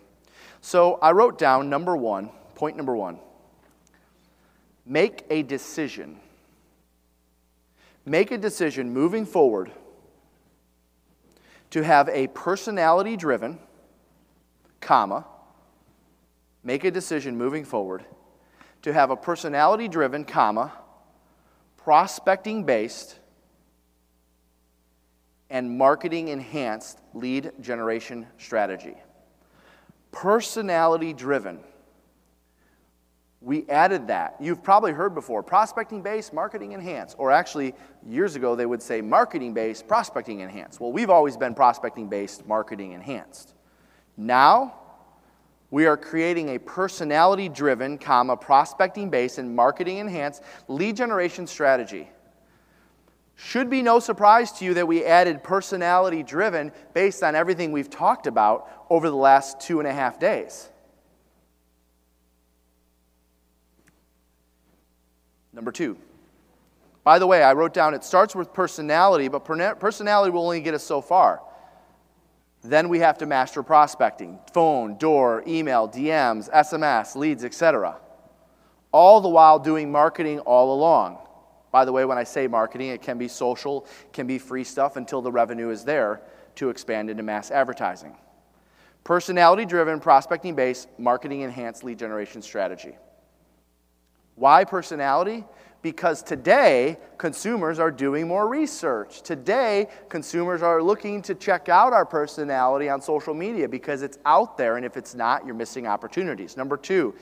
So, I wrote down number one, point number one make a decision. Make a decision moving forward to have a personality driven, comma, make a decision moving forward to have a personality driven, comma, prospecting based, and marketing enhanced lead generation strategy. Personality driven. We added that. You've probably heard before prospecting based, marketing enhanced. Or actually, years ago, they would say marketing based, prospecting enhanced. Well, we've always been prospecting based, marketing enhanced. Now, we are creating a personality driven, comma, prospecting based and marketing enhanced lead generation strategy. Should be no surprise to you that we added personality driven based on everything we've talked about over the last two and a half days. Number two. By the way, I wrote down it starts with personality, but personality will only get us so far. Then we have to master prospecting phone, door, email, DMs, SMS, leads, etc. All the while doing marketing all along. By the way, when I say marketing, it can be social, can be free stuff until the revenue is there to expand into mass advertising. Personality driven, prospecting based, marketing enhanced lead generation strategy. Why personality? Because today consumers are doing more research. Today, consumers are looking to check out our personality on social media because it's out there, and if it's not, you're missing opportunities. Number two,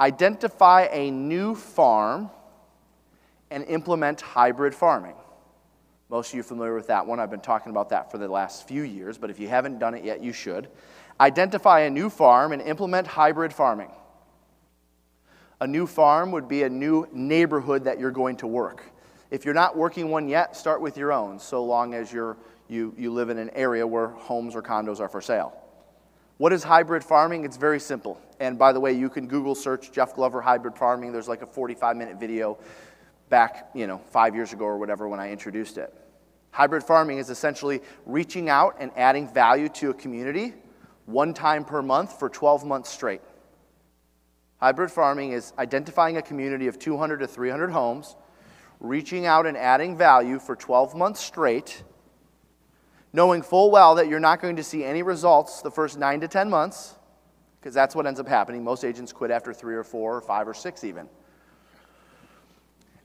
identify a new farm and implement hybrid farming. Most of you are familiar with that one. I've been talking about that for the last few years, but if you haven't done it yet, you should. Identify a new farm and implement hybrid farming. A new farm would be a new neighborhood that you're going to work. If you're not working one yet, start with your own, so long as you're, you, you live in an area where homes or condos are for sale. What is hybrid farming? It's very simple. And by the way, you can Google search Jeff Glover hybrid farming. There's like a 45 minute video back, you know, five years ago or whatever when I introduced it. Hybrid farming is essentially reaching out and adding value to a community one time per month for 12 months straight. Hybrid farming is identifying a community of 200 to 300 homes, reaching out and adding value for 12 months straight, knowing full well that you're not going to see any results the first 9 to 10 months, because that's what ends up happening. Most agents quit after 3 or 4 or 5 or 6 even.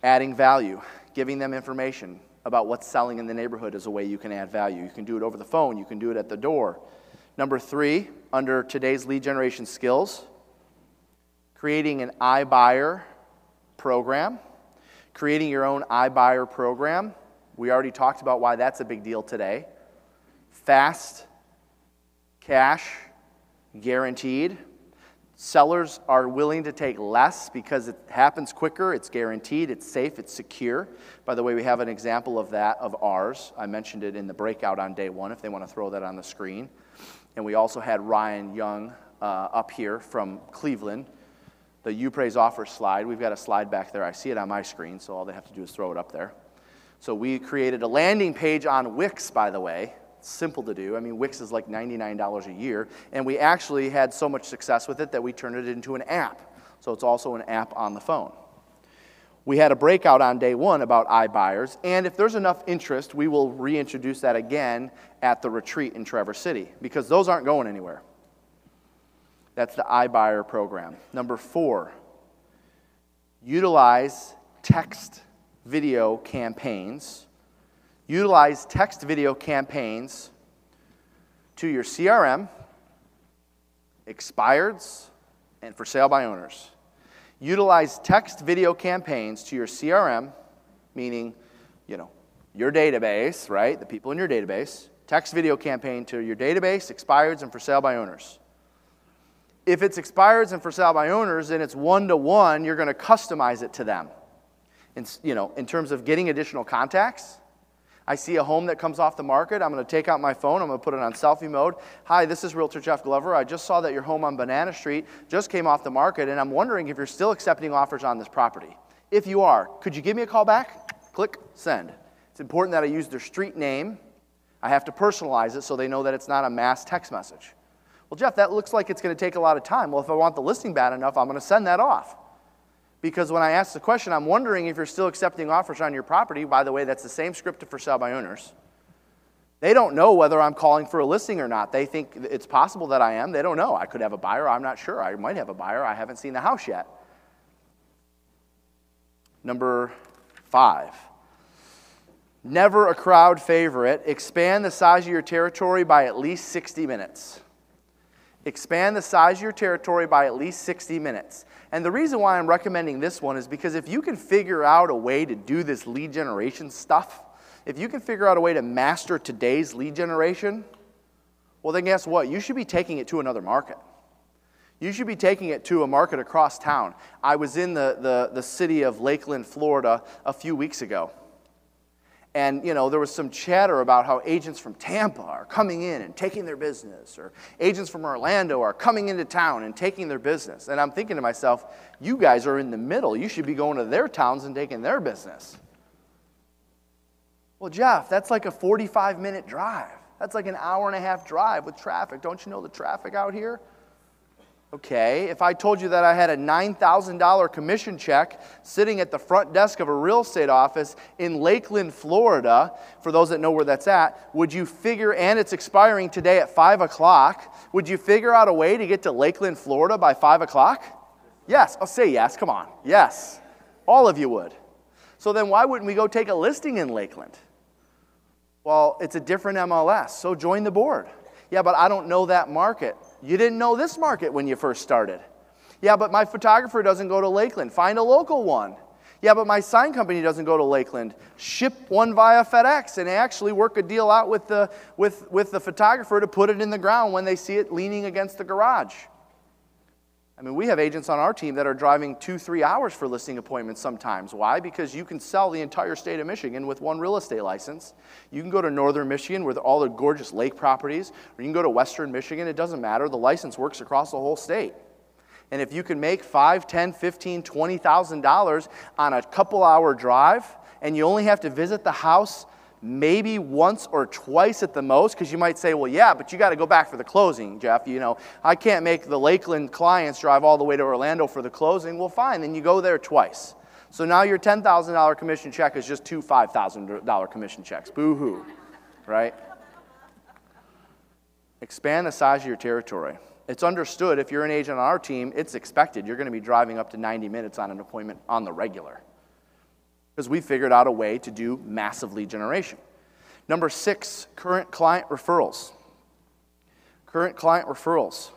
Adding value, giving them information about what's selling in the neighborhood is a way you can add value. You can do it over the phone, you can do it at the door. Number 3, under today's lead generation skills, creating an iBuyer program, creating your own iBuyer program. We already talked about why that's a big deal today. Fast, cash, guaranteed. Sellers are willing to take less because it happens quicker, it's guaranteed, it's safe, it's secure. By the way, we have an example of that of ours. I mentioned it in the breakout on day one if they want to throw that on the screen. And we also had Ryan Young uh, up here from Cleveland the UPraise offer slide. We've got a slide back there. I see it on my screen, so all they have to do is throw it up there. So we created a landing page on Wix, by the way. It's simple to do. I mean, Wix is like $99 a year. And we actually had so much success with it that we turned it into an app. So it's also an app on the phone. We had a breakout on day one about iBuyers, and if there's enough interest, we will reintroduce that again at the retreat in Traverse City because those aren't going anywhere. That's the iBuyer program. Number four, utilize text video campaigns. Utilize text video campaigns to your CRM, expireds, and for sale by owners. Utilize text video campaigns to your CRM, meaning, you know, your database, right? The people in your database. Text video campaign to your database, expireds, and for sale by owners. If it's expireds and for sale by owners and it's one to one, you're going to customize it to them. In, you know, in terms of getting additional contacts, I see a home that comes off the market. I'm going to take out my phone. I'm going to put it on selfie mode. Hi, this is Realtor Jeff Glover. I just saw that your home on Banana Street just came off the market, and I'm wondering if you're still accepting offers on this property. If you are, could you give me a call back? Click send. It's important that I use their street name. I have to personalize it so they know that it's not a mass text message. Well, Jeff, that looks like it's going to take a lot of time. Well, if I want the listing bad enough, I'm going to send that off. Because when I ask the question, I'm wondering if you're still accepting offers on your property. By the way, that's the same script to for sale by owners. They don't know whether I'm calling for a listing or not. They think it's possible that I am. They don't know. I could have a buyer. I'm not sure. I might have a buyer. I haven't seen the house yet. Number five. Never a crowd favorite. Expand the size of your territory by at least 60 minutes. Expand the size of your territory by at least 60 minutes. And the reason why I'm recommending this one is because if you can figure out a way to do this lead generation stuff, if you can figure out a way to master today's lead generation, well, then guess what? You should be taking it to another market. You should be taking it to a market across town. I was in the, the, the city of Lakeland, Florida, a few weeks ago. And, you know, there was some chatter about how agents from Tampa are coming in and taking their business, or agents from Orlando are coming into town and taking their business. And I'm thinking to myself, you guys are in the middle. You should be going to their towns and taking their business. Well, Jeff, that's like a 45 minute drive. That's like an hour and a half drive with traffic. Don't you know the traffic out here? Okay, if I told you that I had a $9,000 commission check sitting at the front desk of a real estate office in Lakeland, Florida, for those that know where that's at, would you figure, and it's expiring today at 5 o'clock, would you figure out a way to get to Lakeland, Florida by 5 o'clock? Yes, I'll say yes, come on. Yes, all of you would. So then why wouldn't we go take a listing in Lakeland? Well, it's a different MLS, so join the board. Yeah, but I don't know that market. You didn't know this market when you first started. Yeah, but my photographer doesn't go to Lakeland. Find a local one. Yeah, but my sign company doesn't go to Lakeland. Ship one via FedEx and actually work a deal out with the, with, with the photographer to put it in the ground when they see it leaning against the garage. I mean, we have agents on our team that are driving two, three hours for listing appointments sometimes. Why? Because you can sell the entire state of Michigan with one real estate license. You can go to northern Michigan with all the gorgeous lake properties, or you can go to western Michigan. It doesn't matter. The license works across the whole state. And if you can make five, ten, fifteen, twenty thousand dollars on a couple hour drive, and you only have to visit the house maybe once or twice at the most because you might say well yeah but you got to go back for the closing jeff you know? I can't make the lakeland clients drive all the way to orlando for the closing. Well fine then you go there twice. So now your $10000 commission check is just two $5000 commission checks. Boo-hoo right? Expand the size of your territory. It's understood if you're an agent on our team it's expected. You're going to be driving up to 90 minutes on an appointment on the regular because we figured out a way to do massive lead generation. Number six, current client referrals. Current client referrals.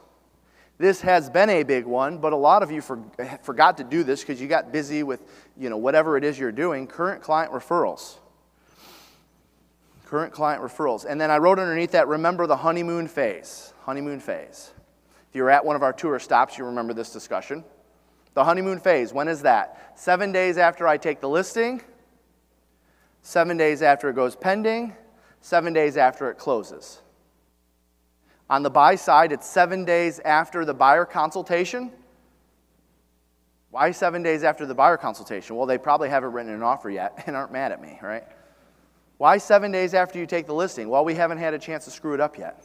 This has been a big one, but a lot of you for, forgot to do this because you got busy with you know, whatever it is you're doing. Current client referrals. Current client referrals. And then I wrote underneath that, remember the honeymoon phase. Honeymoon phase. If you were at one of our tour stops, you remember this discussion. The honeymoon phase, when is that? Seven days after I take the listing, seven days after it goes pending, seven days after it closes. On the buy side, it's seven days after the buyer consultation. Why seven days after the buyer consultation? Well, they probably haven't written an offer yet and aren't mad at me, right? Why seven days after you take the listing? Well, we haven't had a chance to screw it up yet.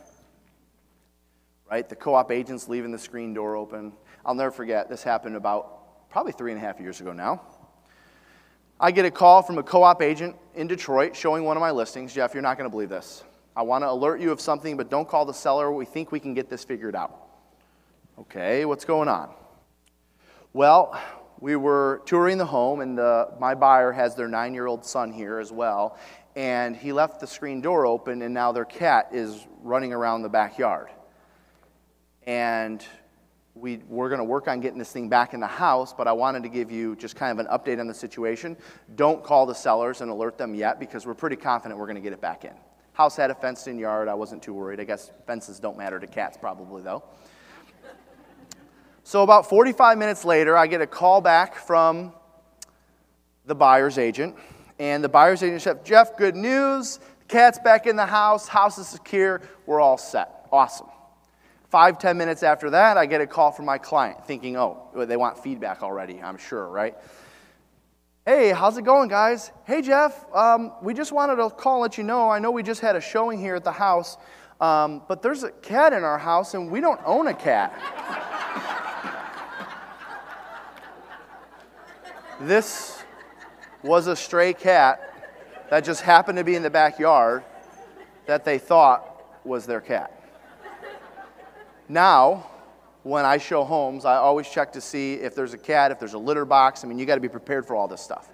Right? The co op agent's leaving the screen door open. I'll never forget, this happened about probably three and a half years ago now. I get a call from a co op agent in Detroit showing one of my listings. Jeff, you're not going to believe this. I want to alert you of something, but don't call the seller. We think we can get this figured out. Okay, what's going on? Well, we were touring the home, and the, my buyer has their nine year old son here as well. And he left the screen door open, and now their cat is running around the backyard. And we, we're going to work on getting this thing back in the house, but I wanted to give you just kind of an update on the situation. Don't call the sellers and alert them yet because we're pretty confident we're going to get it back in. House had a fenced in yard. I wasn't too worried. I guess fences don't matter to cats, probably, though. So, about 45 minutes later, I get a call back from the buyer's agent. And the buyer's agent said, Jeff, good news. Cat's back in the house. House is secure. We're all set. Awesome. Five, ten minutes after that, I get a call from my client thinking, oh, they want feedback already, I'm sure, right? Hey, how's it going, guys? Hey, Jeff, um, we just wanted to call and let you know. I know we just had a showing here at the house, um, but there's a cat in our house and we don't own a cat. this was a stray cat that just happened to be in the backyard that they thought was their cat. Now, when I show homes, I always check to see if there's a cat, if there's a litter box. I mean, you got to be prepared for all this stuff.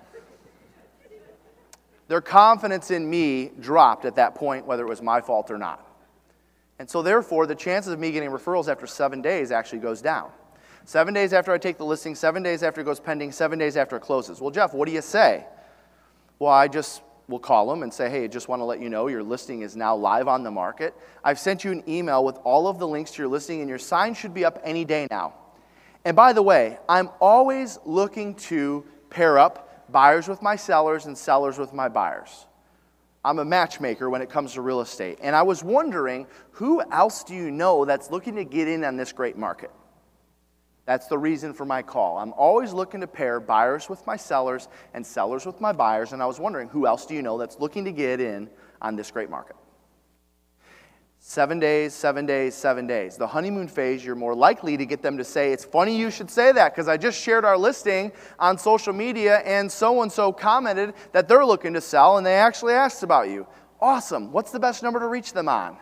Their confidence in me dropped at that point, whether it was my fault or not. And so, therefore, the chances of me getting referrals after seven days actually goes down. Seven days after I take the listing, seven days after it goes pending, seven days after it closes. Well, Jeff, what do you say? Well, I just we'll call them and say, hey, I just want to let you know your listing is now live on the market. I've sent you an email with all of the links to your listing, and your sign should be up any day now. And by the way, I'm always looking to pair up buyers with my sellers and sellers with my buyers. I'm a matchmaker when it comes to real estate. And I was wondering, who else do you know that's looking to get in on this great market? That's the reason for my call. I'm always looking to pair buyers with my sellers and sellers with my buyers, and I was wondering who else do you know that's looking to get in on this great market? Seven days, seven days, seven days. The honeymoon phase, you're more likely to get them to say, It's funny you should say that because I just shared our listing on social media and so and so commented that they're looking to sell and they actually asked about you. Awesome. What's the best number to reach them on?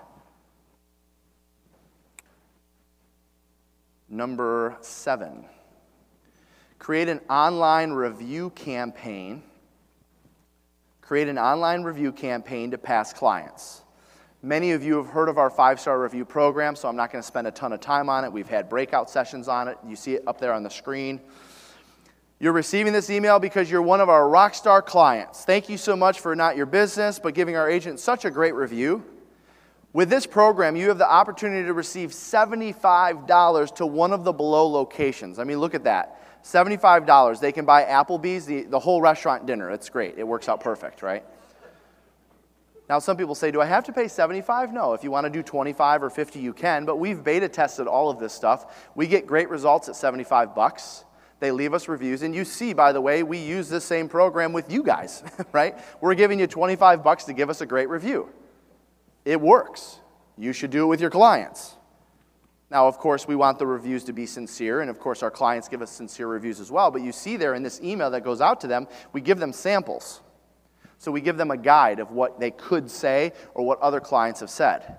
Number seven, create an online review campaign. Create an online review campaign to past clients. Many of you have heard of our five star review program, so I'm not going to spend a ton of time on it. We've had breakout sessions on it. You see it up there on the screen. You're receiving this email because you're one of our rock star clients. Thank you so much for not your business, but giving our agent such a great review. With this program, you have the opportunity to receive $75 to one of the below locations. I mean, look at that. $75. They can buy Applebee's, the, the whole restaurant dinner. It's great. It works out perfect, right? Now, some people say, do I have to pay 75? No. If you want to do 25 or 50, you can. But we've beta tested all of this stuff. We get great results at 75 bucks. They leave us reviews. And you see, by the way, we use this same program with you guys, right? We're giving you 25 bucks to give us a great review. It works. You should do it with your clients. Now, of course, we want the reviews to be sincere, and of course, our clients give us sincere reviews as well. But you see there in this email that goes out to them, we give them samples. So we give them a guide of what they could say or what other clients have said.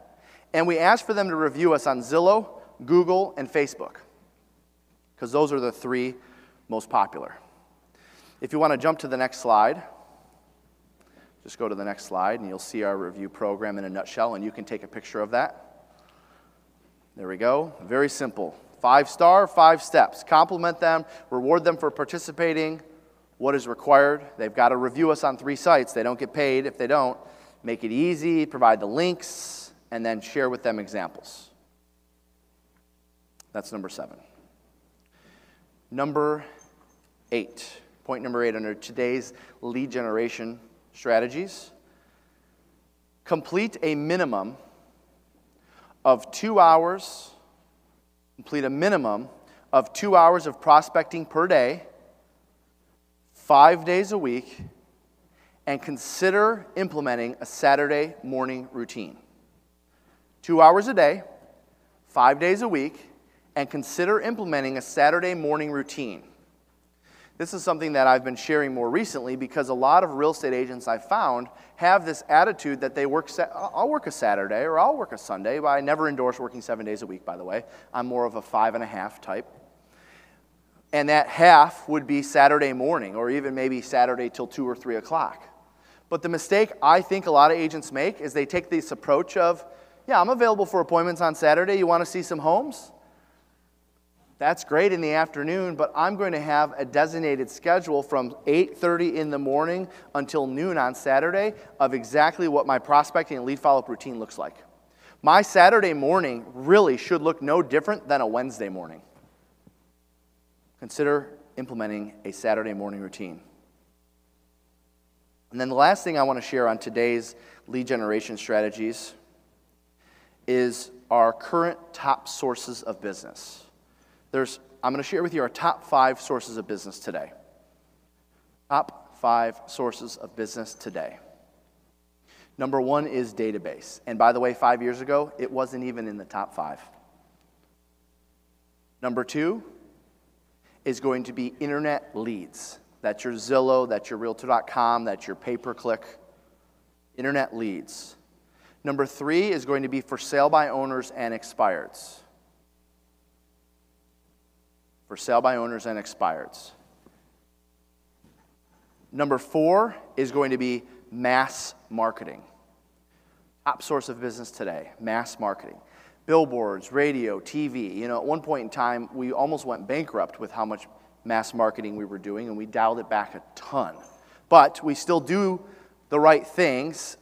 And we ask for them to review us on Zillow, Google, and Facebook, because those are the three most popular. If you want to jump to the next slide. Just go to the next slide and you'll see our review program in a nutshell, and you can take a picture of that. There we go. Very simple. Five star, five steps. Compliment them, reward them for participating. What is required? They've got to review us on three sites. They don't get paid if they don't. Make it easy, provide the links, and then share with them examples. That's number seven. Number eight. Point number eight under today's lead generation strategies. Complete a minimum of two hours, complete a minimum of two hours of prospecting per day, five days a week, and consider implementing a Saturday morning routine. Two hours a day, five days a week, and consider implementing a Saturday morning routine. This is something that I've been sharing more recently because a lot of real estate agents I've found have this attitude that they work, I'll work a Saturday or I'll work a Sunday, but I never endorse working seven days a week, by the way. I'm more of a five and a half type. And that half would be Saturday morning or even maybe Saturday till two or three o'clock. But the mistake I think a lot of agents make is they take this approach of, yeah, I'm available for appointments on Saturday. You want to see some homes? That's great in the afternoon, but I'm going to have a designated schedule from 8:30 in the morning until noon on Saturday of exactly what my prospecting and lead follow-up routine looks like. My Saturday morning really should look no different than a Wednesday morning. Consider implementing a Saturday morning routine. And then the last thing I want to share on today's lead generation strategies is our current top sources of business. There's, I'm going to share with you our top five sources of business today. Top five sources of business today. Number one is database. And by the way, five years ago, it wasn't even in the top five. Number two is going to be internet leads. That's your Zillow, that's your Realtor.com, that's your pay per click. Internet leads. Number three is going to be for sale by owners and expireds. For sale by owners and expireds. Number four is going to be mass marketing. Top source of business today, mass marketing. Billboards, radio, TV. You know, at one point in time, we almost went bankrupt with how much mass marketing we were doing, and we dialed it back a ton. But we still do the right things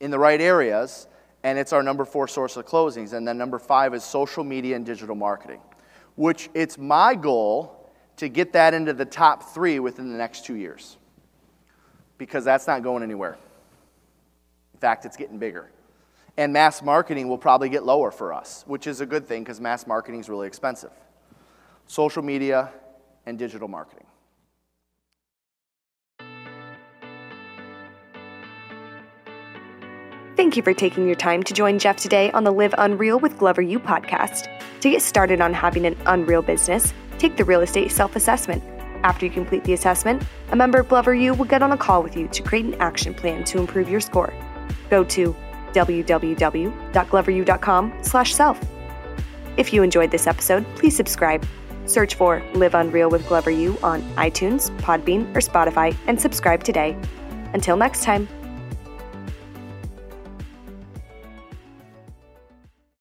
in the right areas, and it's our number four source of closings. And then number five is social media and digital marketing, which it's my goal to get that into the top three within the next two years because that's not going anywhere. In fact, it's getting bigger. And mass marketing will probably get lower for us, which is a good thing because mass marketing is really expensive. Social media and digital marketing. Thank you for taking your time to join Jeff today on the Live Unreal with Glover U podcast. To get started on having an unreal business, take the real estate self assessment. After you complete the assessment, a member of Glover U will get on a call with you to create an action plan to improve your score. Go to www.gloveru.com/self. If you enjoyed this episode, please subscribe. Search for Live Unreal with Glover U on iTunes, Podbean, or Spotify and subscribe today. Until next time.